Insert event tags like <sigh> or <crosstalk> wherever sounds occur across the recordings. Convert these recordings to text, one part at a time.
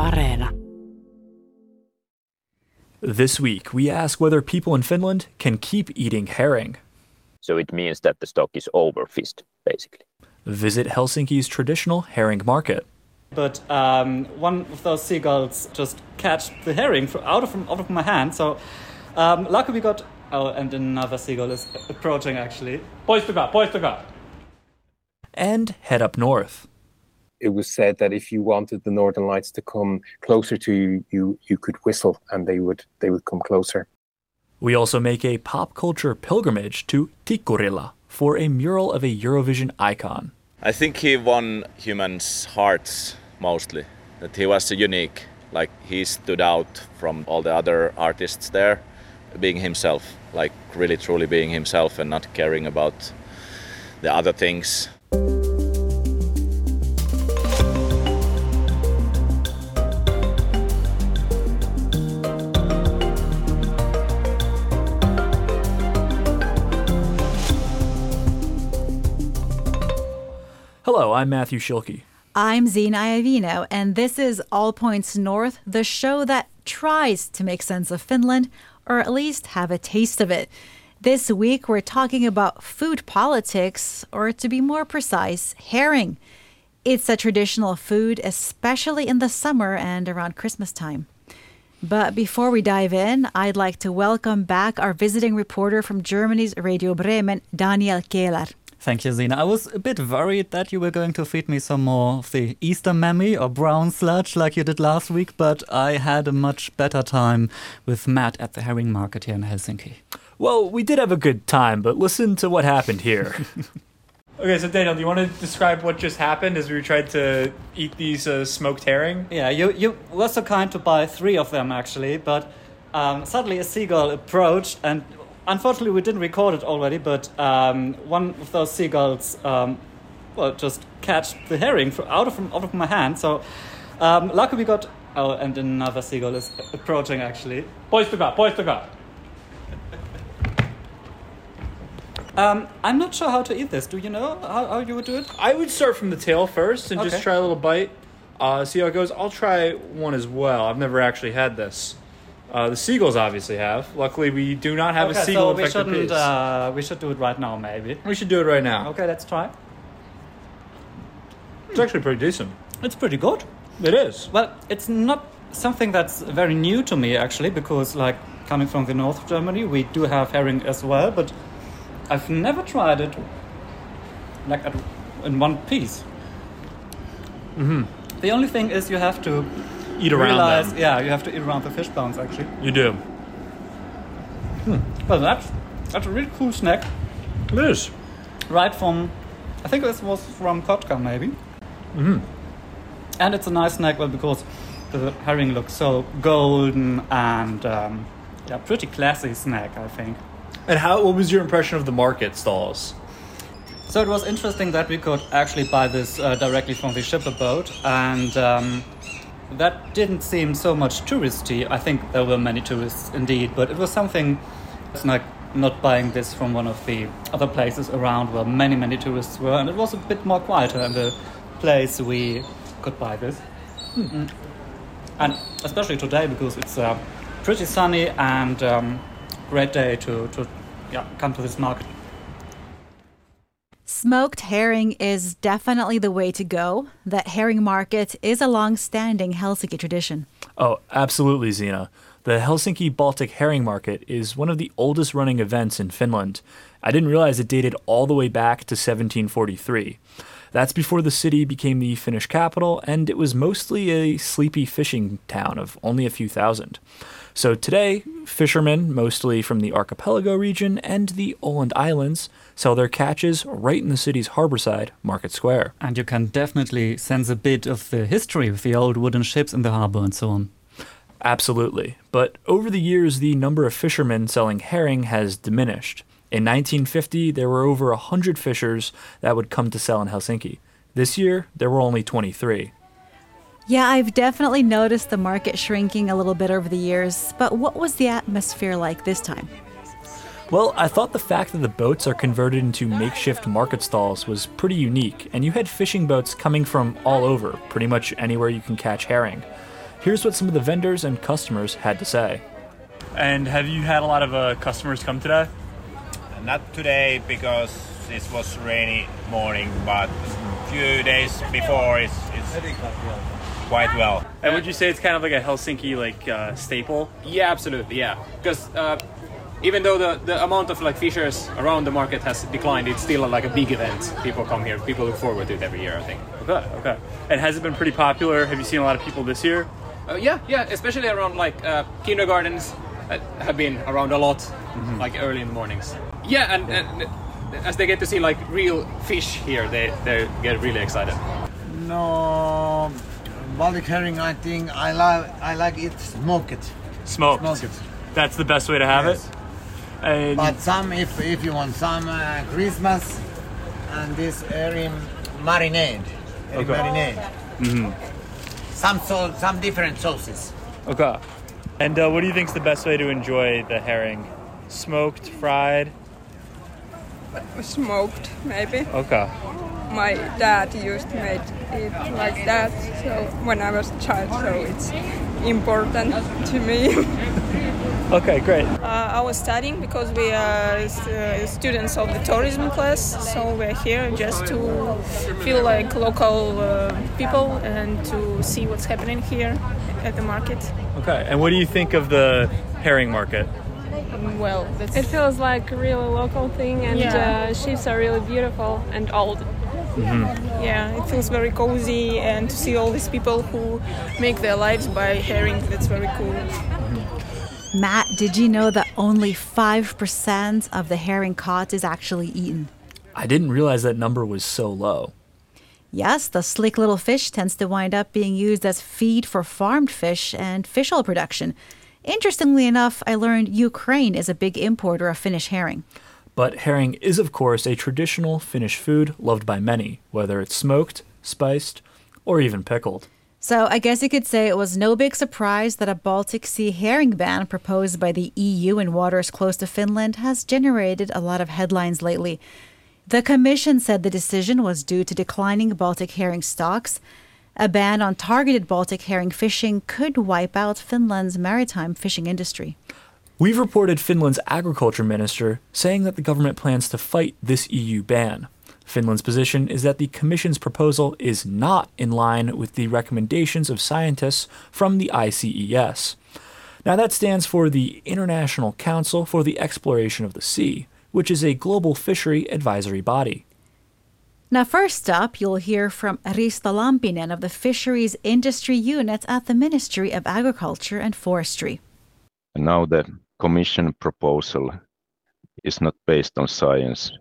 Areena. This week, we ask whether people in Finland can keep eating herring. So it means that the stock is overfished, basically. Visit Helsinki's traditional herring market. But um, one of those seagulls just catch the herring fr- out of out of my hand. So um, luckily we got. Oh, and another seagull is approaching actually. Poistukaa, poistukaa. And head up north. It was said that if you wanted the northern lights to come closer to you, you you could whistle and they would they would come closer. We also make a pop culture pilgrimage to Tikkurila for a mural of a Eurovision icon. I think he won humans' hearts mostly. That he was unique. Like he stood out from all the other artists there, being himself, like really truly being himself and not caring about the other things. I'm Matthew Schilke. I'm Zena Iovino, and this is All Points North, the show that tries to make sense of Finland, or at least have a taste of it. This week, we're talking about food politics, or to be more precise, herring. It's a traditional food, especially in the summer and around Christmas time. But before we dive in, I'd like to welcome back our visiting reporter from Germany's Radio Bremen, Daniel Kähler. Thank you, Zena. I was a bit worried that you were going to feed me some more of the Easter mämmi or brown sludge like you did last week, but I had a much better time with Matt at the herring market here in Helsinki. Well, we did have a good time, but listen to what happened here. <laughs> Okay, so Daniel, do you want to describe what just happened as we tried to eat these uh, smoked herring? Yeah, you you were so kind to buy three of them actually, but um, suddenly a seagull approached, and unfortunately we didn't record it already. But um, one of those seagulls, um, well, just catch the herring fr- out of out of my hand. So um, luckily we got. Oh, and another seagull is approaching actually. Poistukaa, poistukaa. Um, I'm not sure how to eat this. Do you know how, how you would do it? I would start from the tail first and Okay. just try a little bite. Uh, see how it goes. I'll try one as well. I've never actually had this. Uh, the seagulls obviously have. Luckily, we do not have a okay, seagull so we infected shouldn't. Uh, we should do it right now, maybe. we should do it right now. Okay, let's try. It's actually pretty decent. It's pretty good. It is. Well, it's not something that's very new to me actually, because like coming from the north of Germany, we do have herring as well, but I've never tried it like at, in one piece. Mm-hmm. The only thing is you have to Eat around realize, them. yeah, you have to eat around the fish bones actually. You do. But that's that's a really cool snack, It is. right from, I think this was from Kotka maybe. Mm-hmm. And it's a nice snack, well, because the herring looks so golden and um, yeah, pretty classy snack, I think. And how? What was your impression of the market stalls? So it was interesting that we could actually buy this uh, directly from the shipper boat, and um, that didn't seem so much touristy. I think there were many tourists indeed, but it was something. It's like not buying this from one of the other places around where many many tourists were, and it was a bit more quieter in the place we could buy this. Mm. And especially today because it's uh, pretty sunny and um, great day to, to yeah, come to this market. Smoked herring is definitely the way to go. That herring market is a long standing Helsinki tradition. Oh, absolutely, Zena. The Helsinki Baltic Herring Market is one of the oldest running events in Finland. I didn't realize it dated all the way back to 1743. That's before the city became the Finnish capital, and it was mostly a sleepy fishing town of only a few thousand. So today, fishermen, mostly from the archipelago region and the Åland Islands, sell their catches right in the city's harborside market square. And you can definitely sense a bit of the history with the old wooden ships in the harbor and so on. Absolutely. But over the years, the number of fishermen selling herring has diminished. In 1950, there were over 100 fishers that would come to sell in Helsinki. This year, there were only 23. Yeah, I've definitely noticed the market shrinking a little bit over the years, but what was the atmosphere like this time? Well, I thought the fact that the boats are converted into makeshift market stalls was pretty unique, and you had fishing boats coming from all over, pretty much anywhere you can catch herring. Here's what some of the vendors and customers had to say. And have you had a lot of uh, customers come today? Not today because this was rainy morning, but a few days before it's, it's quite well. And would you say it's kind of like a Helsinki like uh, staple? Yeah, absolutely. Yeah, because uh, even though the, the amount of like fishers around the market has declined, it's still like a big event. People come here. People look forward to it every year. I think. Okay, okay. And has it been pretty popular? Have you seen a lot of people this year? Uh, yeah, yeah, especially around like uh, kindergartens that have been around a lot, mm-hmm. like early in the mornings. Yeah, and, and, as they get to see like real fish here, they they get really excited. No, Baltic herring. I think I like I like it smoked. Smoked. Smoked. That's the best way to have Yes. it. And But some, if if you want some uh, Christmas, and this herring marinade, herring Okay. marinade. Mhm. Some so some different sauces. okay. And uh, what do you think is the best way to enjoy the herring? Smoked, fried. smoked maybe. Okay. My dad used to make it like that, so when I was a child, so it's important to me. <laughs> Okay, great. Uh, I was studying because we are uh, students of the tourism class, so we're here just to feel like local uh, people and to see what's happening here at the market. Okay. And what do you think of the herring market? Well, that's It feels like a really local thing, and Yeah. uh, ships are really beautiful and old. Yeah, it feels very cozy, and to see all these people who make their lives by herring, that's very cool. Matt, did you know that only 5% of the herring caught is actually eaten? I didn't realize that number was so low. Yes, the slick little fish tends to wind up being used as feed for farmed fish and fish oil production. Interestingly enough, I learned Ukraine is a big importer of Finnish herring. But herring is, of course, a traditional Finnish food loved by many, whether it's smoked, spiced, or even pickled. So I guess you could say it was no big surprise that a Baltic Sea herring ban proposed by the EU in waters close to Finland has generated a lot of headlines lately. The Commission said the decision was due to declining Baltic herring stocks. A ban on targeted Baltic herring fishing could wipe out Finland's maritime fishing industry. We've reported Finland's agriculture minister saying that the government plans to fight this EU ban. Finland's position is that the Commission's proposal is not in line with the recommendations of scientists from the ICES. Now, that stands for the International Council for the Exploration of the Sea, which is a global fishery advisory body. Now, first up, you'll hear from Risto Lampinen of the Fisheries Industry Unit at the Ministry of Agriculture and Forestry. Now the Commission proposal is not based on science.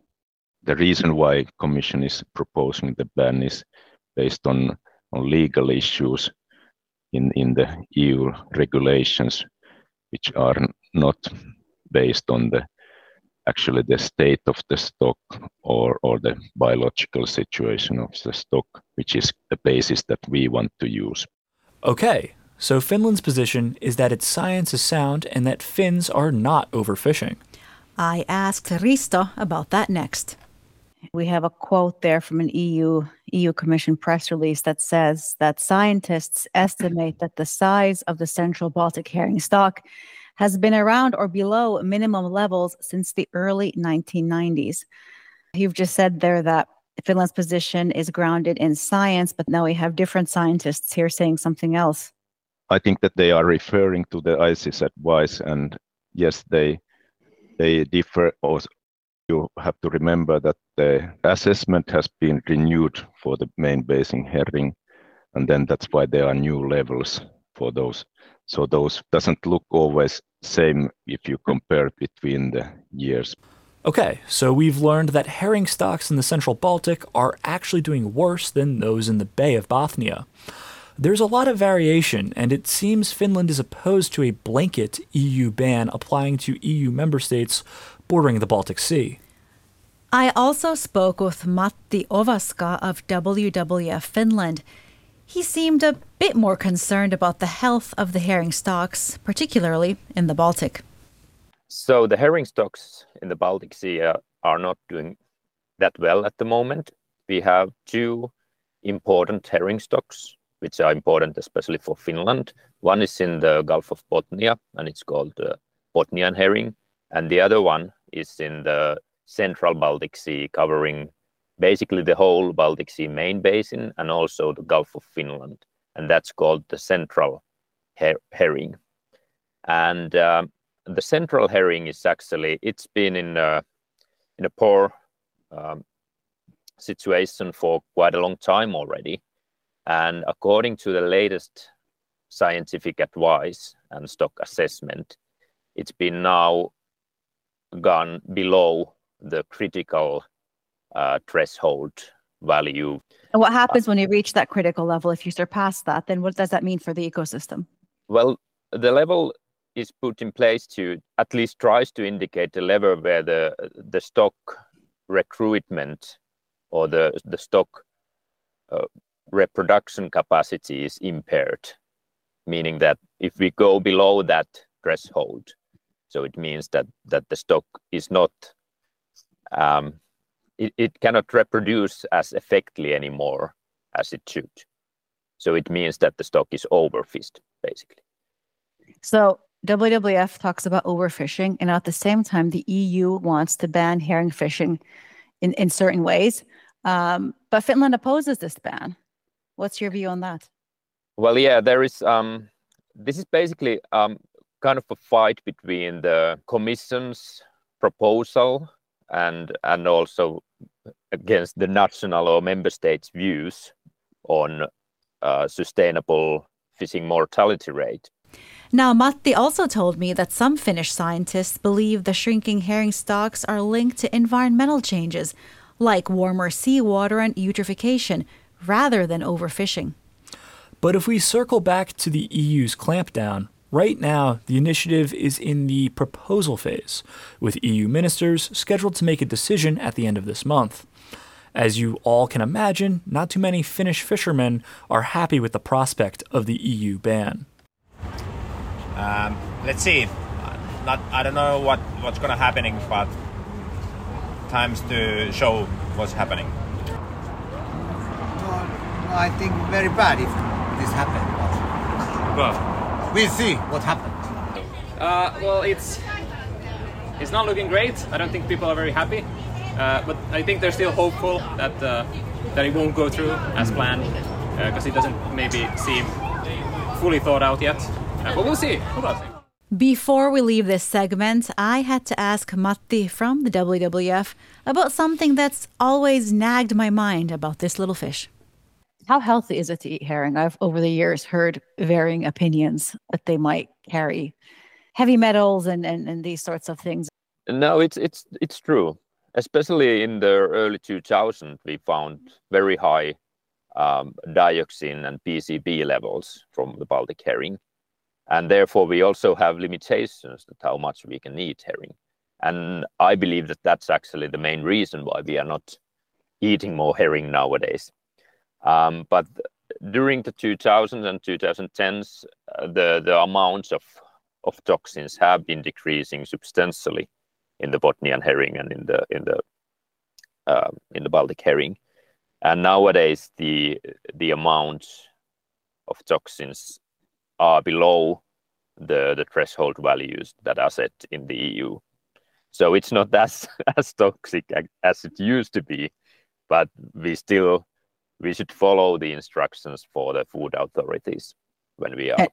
The reason why Commission is proposing the ban is based on, on legal issues in, in the EU regulations, which are not based on the actually the state of the stock or, or the biological situation of the stock, which is the basis that we want to use. Okay, so Finland's position is that its science is sound and that Finns are not overfishing. I asked Risto about that next. We have a quote there from an EU EU Commission press release that says that scientists estimate that the size of the Central Baltic herring stock has been around or below minimum levels since the early 1990s. You've just said there that Finland's position is grounded in science, but now we have different scientists here saying something else. I think that they are referring to the ICES advice, and yes, they they differ. You have to remember that the assessment has been renewed for the main basin herring, and then that's why there are new levels for those. So those doesn't look always same if you compare between the years. Okay, so we've learned that herring stocks in the central Baltic are actually doing worse than those in the Bay of Bothnia. There's a lot of variation, and it seems Finland is opposed to a blanket EU ban applying to EU member states bordering the Baltic Sea. I also spoke with Matti Ovaska of WWF Finland. He seemed a bit more concerned about the health of the herring stocks, particularly in the Baltic. So the herring stocks in the Baltic Sea uh, are not doing that well at the moment. We have two important herring stocks which are important especially for Finland. One is in the Gulf of Bothnia, and it's called uh, Bothnian herring, and the other one is in the central Baltic Sea, covering basically the whole Baltic Sea main basin and also the Gulf of Finland, and that's called the central her- herring. And um, the central herring is actually it's been in a, in a poor um, situation for quite a long time already. And according to the latest scientific advice and stock assessment, it's been now gone below the critical uh, threshold value. And what happens when you reach that critical level? If you surpass that, then what does that mean for the ecosystem? Well, the level is put in place to at least tries to indicate the level where the the stock recruitment or the the stock uh, reproduction capacity is impaired, meaning that if we go below that threshold, so it means that that the stock is not um, it, it cannot reproduce as effectively anymore as it should. So it means that the stock is overfished, basically. So WWF talks about overfishing, and at the same time, the EU wants to ban herring fishing in, in certain ways. Um, but Finland opposes this ban. What's your view on that? Well, yeah, there is. Um, this is basically um, kind of a fight between the Commission's proposal and and also against the national or member states' views on uh, sustainable fishing mortality rate. Now, Matti also told me that some Finnish scientists believe the shrinking herring stocks are linked to environmental changes, like warmer seawater and eutrophication, rather than overfishing. But if we circle back to the EU's clampdown, right now the initiative is in the proposal phase, with EU ministers scheduled to make a decision at the end of this month. As you all can imagine, not too many Finnish fishermen are happy with the prospect of the EU ban. Um, let's see. Not, I don't know what, what's gonna happening, but times to show what's happening. Well, I think very bad if this happened. Well, we'll see what happens. Uh, well, it's it's not looking great. I don't think people are very happy, uh, but I think they're still hopeful that uh, that it won't go through as planned because it doesn't maybe seem fully thought out yet. Uh, but we'll see. We'll see. Before we leave this segment, I had to ask Matti from the WWF about something that's always nagged my mind about this little fish. How healthy is it to eat herring? I've over the years heard varying opinions that they might carry heavy metals and, and, and these sorts of things. No, it's it's it's true. Especially in the early 2000s, we found very high um, dioxin and PCB levels from the Baltic herring, and therefore we also have limitations to how much we can eat herring. And I believe that that's actually the main reason why we are not eating more herring nowadays. Um, but during the 2000s and 2010s, uh, the the amounts of of toxins have been decreasing substantially in the Bothnian herring and in the in the uh, in the Baltic herring, and nowadays the the amount of toxins are below the the threshold values that are set in the EU. So it's not <laughs> as as toxic as it used to be, but we still we should follow the instructions for the food authorities when we are.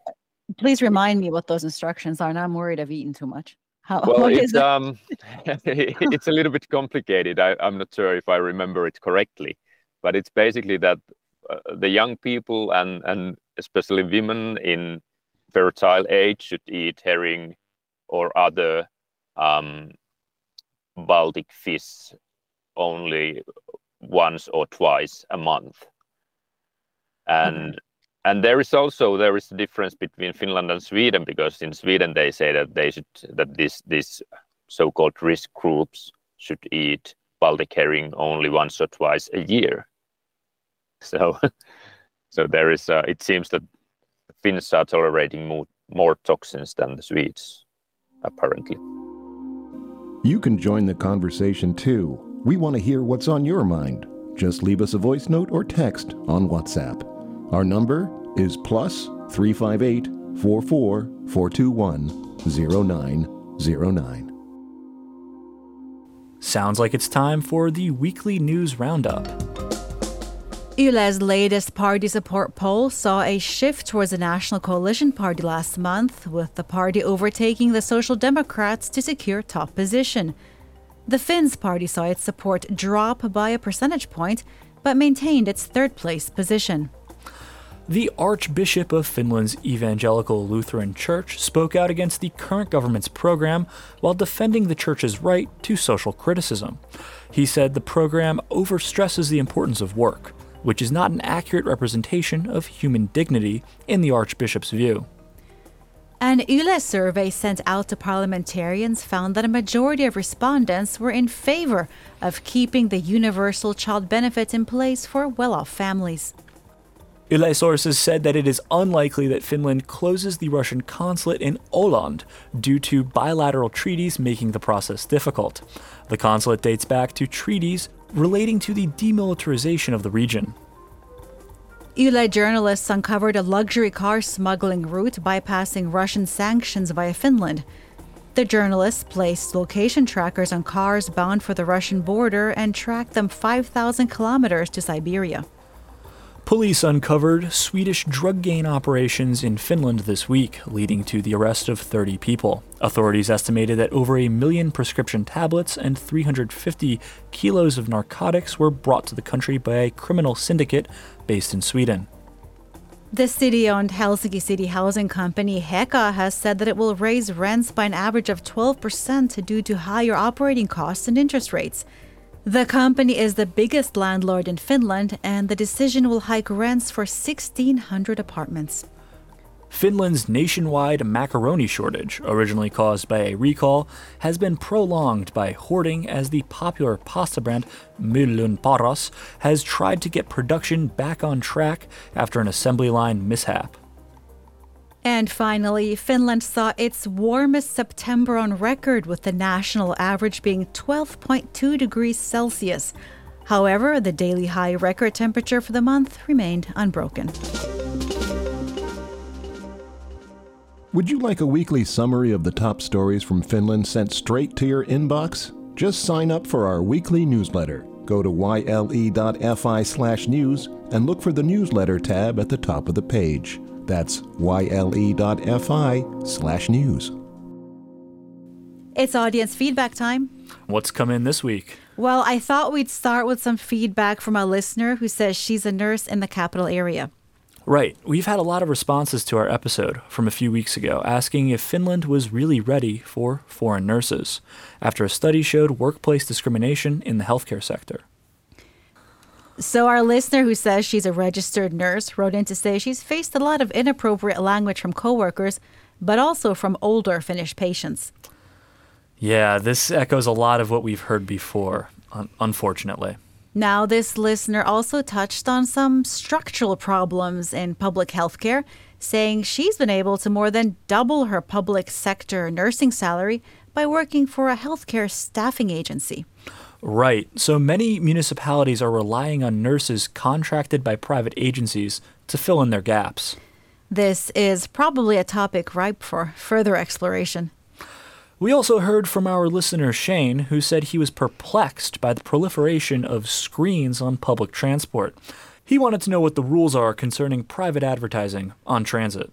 Please remind me what those instructions are. Now I'm worried I've eaten too much. How, <laughs> well, it's um, <laughs> it's a little bit complicated. I, I'm not sure if I remember it correctly, but it's basically that uh, the young people and and especially women in fertile age should eat herring or other um, Baltic fish only once or twice a month. And okay. and there is also there is a difference between finland and sweden because in sweden they say that they should that this this so-called risk groups should eat baltic herring only once or twice a year. <laughs> So so there is a, it seems that finns are tolerating more, more toxins than the swedes apparently. You can join the conversation too we want to hear what's on your mind. Just leave us a voice note or text on WhatsApp. Our number is plus 358 44 421 0909. Sounds like it's time for the weekly news roundup. Yle's latest party support poll saw a shift towards the National Coalition Party last month, with the party overtaking the Social Democrats to secure top position. The Finns party saw its support drop by a percentage point, but maintained its third place position. The Archbishop of Finland's Evangelical Lutheran Church spoke out against the current government's program while defending the church's right to social criticism. He said the program overstresses the importance of work, which is not an accurate representation of human dignity in the Archbishop's view. An Yle survey sent out to parliamentarians found that a majority of respondents were in favor of keeping the universal child benefit in place for well off families. Yle sources said that it is unlikely that Finland closes the Russian consulate in Åland due to bilateral treaties making the process difficult. The consulate dates back to treaties relating to the demilitarization of the region. Yle journalists uncovered a luxury car smuggling route bypassing Russian sanctions via Finland. The journalists placed location trackers on cars bound for the Russian border and tracked them 5,000 kilometers to Siberia. Police uncovered Swedish drug gang operations in Finland this week, leading to the arrest of 30 people. Authorities estimated that over a million prescription tablets and 350 kilos of narcotics were brought to the country by a criminal syndicate based in Sweden. The city owned Helsinki City Housing Company, Heka, has said that it will raise rents by an average of 12% due to higher operating costs and interest rates. The company is the biggest landlord in Finland, and the decision will hike rents for 1,600 apartments. Finland's nationwide macaroni shortage, originally caused by a recall, has been prolonged by hoarding as the popular pasta brand Myllyn Paras has tried to get production back on track after an assembly line mishap. And finally, Finland saw its warmest September on record, with the national average being 12.2 degrees Celsius. However, the daily high record temperature for the month remained unbroken. Would you like a weekly summary of the top stories from Finland sent straight to your inbox? Just sign up for our weekly newsletter. Go to yle.fi slash news and look for the newsletter tab at the top of the page. That's yle.fi slash news. It's audience feedback time. What's come in this week? Well, I thought we'd start with some feedback from a listener who says she's a nurse in the capital area. Right. We've had a lot of responses to our episode from a few weeks ago asking if Finland was really ready for foreign nurses after a study showed workplace discrimination in the healthcare sector. So, our listener who says she's a registered nurse wrote in to say she's faced a lot of inappropriate language from coworkers, but also from older Finnish patients. Yeah, this echoes a lot of what we've heard before, unfortunately. Now, this listener also touched on some structural problems in public healthcare, saying she's been able to more than double her public sector nursing salary by working for a healthcare staffing agency. Right. So many municipalities are relying on nurses contracted by private agencies to fill in their gaps. This is probably a topic ripe for further exploration. We also heard from our listener Shane, who said he was perplexed by the proliferation of screens on public transport. He wanted to know what the rules are concerning private advertising on transit.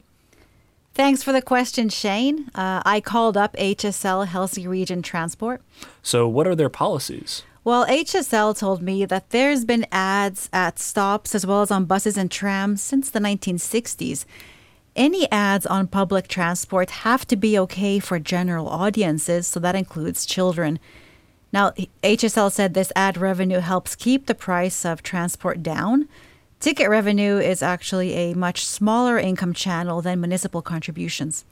Thanks for the question, Shane. Uh, I called up HSL Helsinki Region Transport. So, what are their policies? Well, HSL told me that there's been ads at stops as well as on buses and trams since the 1960s. Any ads on public transport have to be okay for general audiences, so that includes children. Now, HSL said this ad revenue helps keep the price of transport down. Ticket revenue is actually a much smaller income channel than municipal contributions.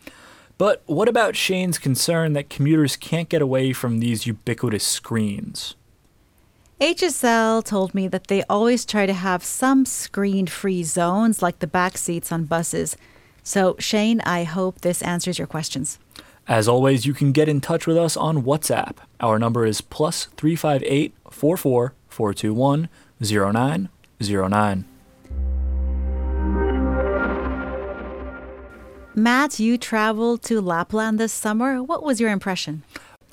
But what about Shane's concern that commuters can't get away from these ubiquitous screens? HSL told me that they always try to have some screen free zones like the back seats on buses. So, Shane, I hope this answers your questions. As always, you can get in touch with us on WhatsApp. Our number is plus 358 44 421 0909. Matt, you traveled to Lapland this summer. What was your impression?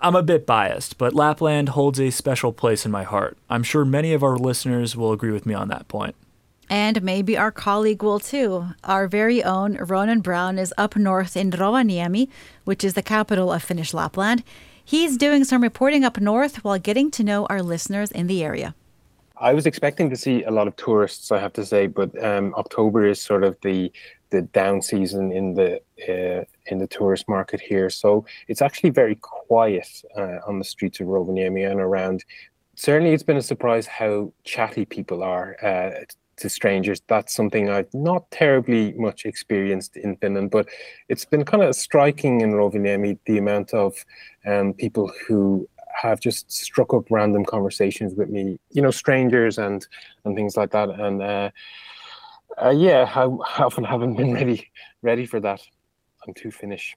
I'm a bit biased, but Lapland holds a special place in my heart. I'm sure many of our listeners will agree with me on that point. And maybe our colleague will too. Our very own Ronan Brown is up north in Rovaniemi, which is the capital of Finnish Lapland. He's doing some reporting up north while getting to know our listeners in the area. I was expecting to see a lot of tourists, I have to say, but um, October is sort of the the down season in the uh, in the tourist market here. So it's actually very quiet uh, on the streets of Rovaniemi and around. Certainly, it's been a surprise how chatty people are uh, to strangers. That's something I've not terribly much experienced in Finland, but it's been kind of striking in Rovaniemi the amount of um, people who have just struck up random conversations with me, you know, strangers and and things like that. And uh, uh, yeah, I often haven't been ready ready for that. I'm too Finnish.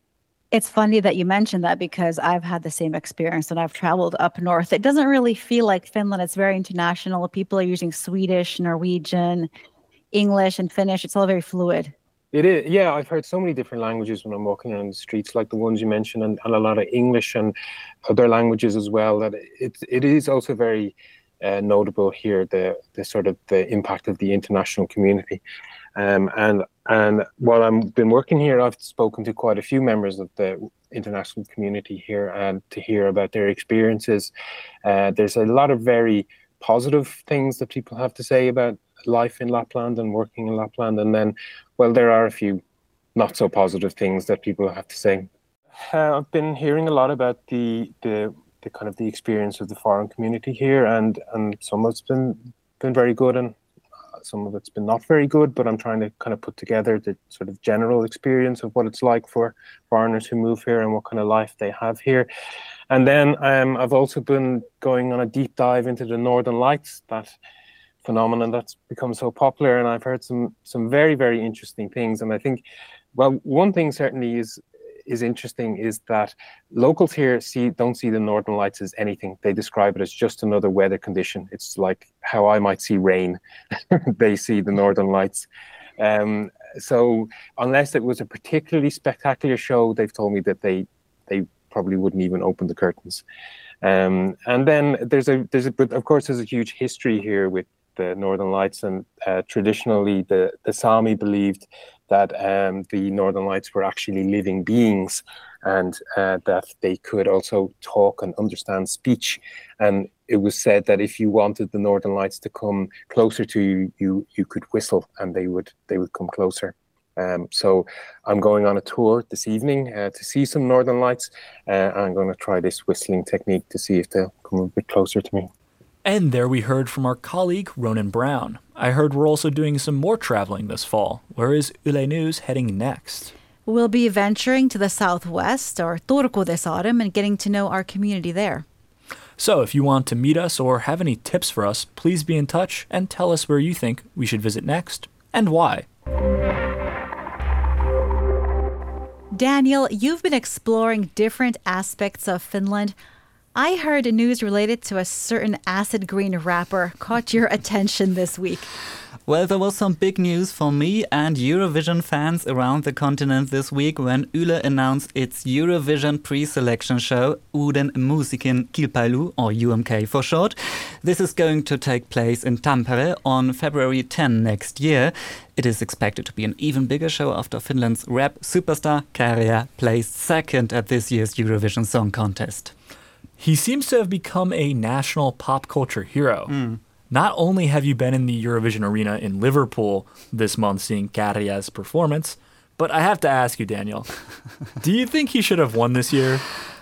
It's funny that you mentioned that because I've had the same experience when I've traveled up north. It doesn't really feel like Finland. It's very international. People are using Swedish, Norwegian, English, and Finnish. It's all very fluid. It is, yeah. I've heard so many different languages when I'm walking around the streets, like the ones you mentioned, and, and a lot of English and other languages as well. That it it is also very uh, notable here the the sort of the impact of the international community. Um, and and while I've been working here, I've spoken to quite a few members of the international community here and to hear about their experiences. Uh, there's a lot of very positive things that people have to say about life in Lapland and working in Lapland, and then, well, there are a few not so positive things that people have to say. Uh, I've been hearing a lot about the the the kind of the experience of the foreign community here, and and some of it's been been very good, and some of it's been not very good. But I'm trying to kind of put together the sort of general experience of what it's like for foreigners who move here and what kind of life they have here. And then um, I've also been going on a deep dive into the Northern Lights, that phenomenon that's become so popular, and I've heard some some very very interesting things. And I think, well, one thing certainly is is interesting is that locals here see don't see the northern lights as anything. They describe it as just another weather condition. It's like how I might see rain. <laughs> they see the northern lights. Um, so unless it was a particularly spectacular show, they've told me that they they probably wouldn't even open the curtains. Um, and then there's a there's a but of course there's a huge history here with the Northern Lights, and uh, traditionally the the Sami believed that um, the Northern Lights were actually living beings and uh, that they could also talk and understand speech. And it was said that if you wanted the Northern Lights to come closer to you, you, you could whistle and they would they would come closer. Um, so I'm going on a tour this evening uh, to see some Northern Lights. Uh, I'm going to try this whistling technique to see if they'll come a bit closer to me. And there we heard from our colleague Ronan Brown. I heard we're also doing some more traveling this fall. Where is Yle News heading next? We'll be venturing to the southwest or Turku this autumn and getting to know our community there. So if you want to meet us or have any tips for us, please be in touch and tell us where you think we should visit next and why. Daniel, you've been exploring different aspects of Finland. I heard news related to a certain acid green rapper caught your attention this week. Well, there was some big news for me and Eurovision fans around the continent this week when Yle announced its Eurovision pre-selection show, Uuden Musiikin Kilpailu, or UMK for short. This is going to take place in Tampere on February 10 next year. It is expected to be an even bigger show after Finland's rap superstar Käärijä placed second at this year's Eurovision Song Contest. He seems to have become a national pop culture hero. Mm. Not only have you been in the Eurovision arena in Liverpool this month seeing Käärijä's performance, but I have to ask you, Daniel, <laughs> do you think he should have won this year?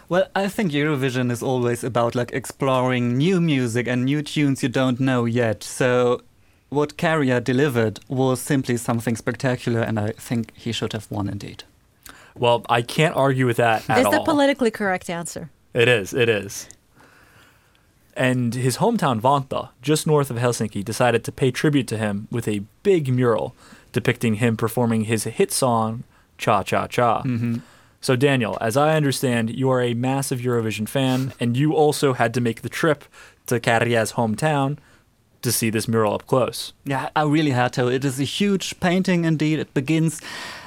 Well, I think Eurovision is always about like exploring new music and new tunes you don't know yet. So what Käärijä delivered was simply something spectacular, and I think he should have won indeed. Well, I can't argue with that at It's all. the politically correct answer. It is. It is. And his hometown Vantaa, just north of Helsinki, decided to pay tribute to him with a big mural depicting him performing his hit song "Cha Cha Cha." Mhm. So, Daniel, as I understand, you are a massive Eurovision fan, and you also had to make the trip to Käärijä's hometown. To see this mural up close. Yeah, I really had to. It is a huge painting indeed. It begins,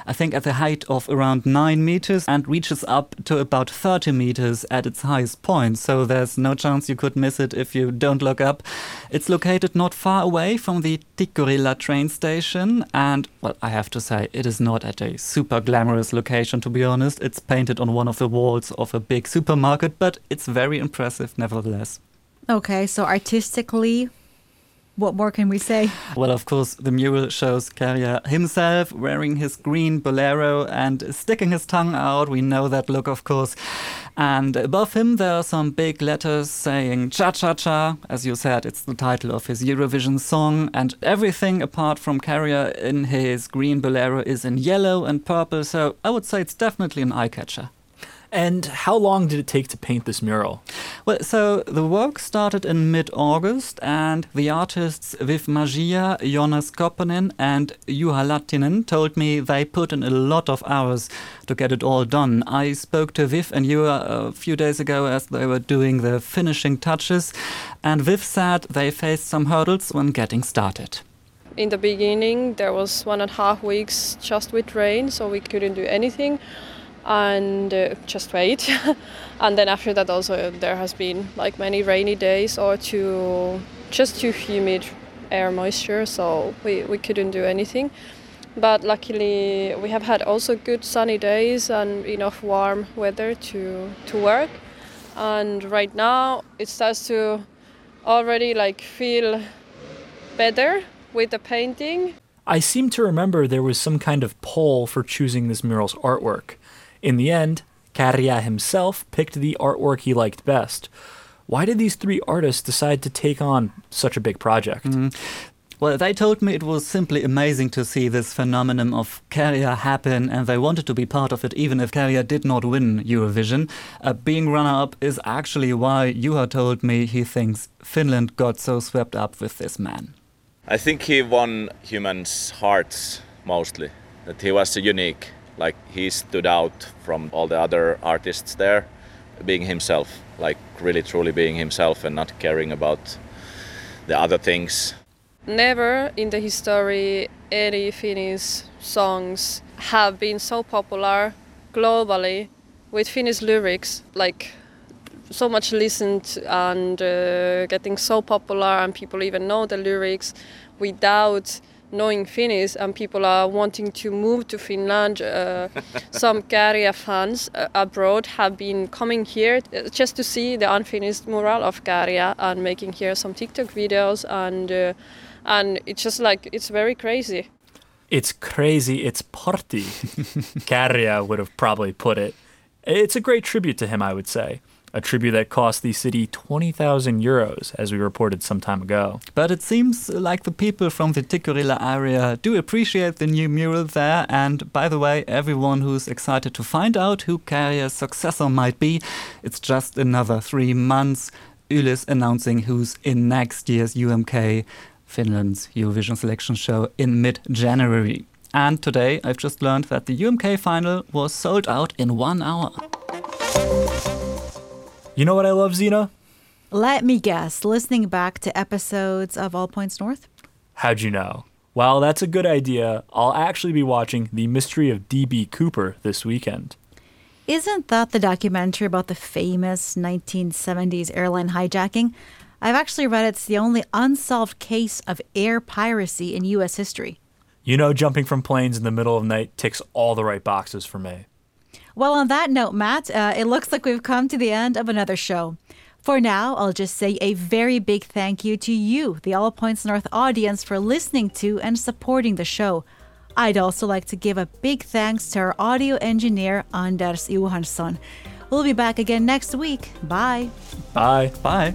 I think, at the height of around 9 meters and reaches up to about 30 meters at its highest point. So there's no chance you could miss it if you don't look up. It's located not far away from the Tikkurila train station. And, well, I have to say, it is not at a super glamorous location, to be honest. It's painted on one of the walls of a big supermarket, but it's very impressive nevertheless. Okay, so artistically, what more can we say? Well, of course, the mural shows Käärijä himself wearing his green bolero and sticking his tongue out. We know that look, of course. And above him, there are some big letters saying Cha Cha Cha. As you said, it's the title of his Eurovision song. And everything apart from Käärijä in his green bolero is in yellow and purple. So I would say it's definitely an eye catcher. And how long did it take to paint this mural? Well, so the work started in mid August, and the artists Viv Magia, Jonas Koppanen, and Juha Lattinen told me they put in a lot of hours to get it all done. I spoke to Viv and Juha a few days ago as they were doing the finishing touches, and Viv said they faced some hurdles when getting started. In the beginning, there was one and a half weeks just with rain, so we couldn't do anything and uh, just wait. <laughs> and then after that, also there has been like many rainy days or too just too humid air moisture, so we, we couldn't do anything. But luckily, we have had also good sunny days and enough warm weather to to work. And right now, it starts to already like feel better with the painting. I seem to remember there was some kind of poll for choosing this mural's artwork. In the end, Käärijä himself picked the artwork he liked best. Why did these three artists decide to take on such a big project? Mm. Well, they told me it was simply amazing to see this phenomenon of Käärijä happen, and they wanted to be part of it, even if Käärijä did not win Eurovision. Uh, being runner-up is actually why Juha told me he thinks Finland got so swept up with this man. I think he won humans' hearts mostly. That he was unique like he stood out from all the other artists there being himself like really truly being himself and not caring about the other things. Never in the history any finnish songs have been so popular globally with finnish lyrics like so much listened and uh, getting so popular and people even know the lyrics without knowing Finnish and people are wanting to move to Finland. Uh, <laughs> some Käärijä fans uh, abroad have been coming here uh, just to see the unfinished mural of Käärijä and making here some TikTok videos and uh, and it's just like it's very crazy. It's crazy. It's party. <laughs> Käärijä would have probably put it. It's a great tribute to him, I would say a tribute that cost the city 20,000 euros, as we reported some time ago. But it seems like the people from the Tikkurila area do appreciate the new mural there. And by the way, everyone who's excited to find out who Käärijä's successor might be, it's just another three months. Yle's announcing who's in next year's UMK, Finland's Eurovision selection show in mid January. And today I've just learned that the UMK final was sold out in one hour. You know what I love, Zena? Let me guess, listening back to episodes of All Points North? How'd you know? Well, that's a good idea. I'll actually be watching The Mystery of D.B. Cooper this weekend. Isn't that the documentary about the famous 1970s airline hijacking? I've actually read it's the only unsolved case of air piracy in U.S. history. You know, jumping from planes in the middle of night ticks all the right boxes for me. Well, on that note, Matt, uh, it looks like we've come to the end of another show. For now, I'll just say a very big thank you to you, the All Points North audience, for listening to and supporting the show. I'd also like to give a big thanks to our audio engineer, Anders Johansson. We'll be back again next week. Bye. Bye. Bye.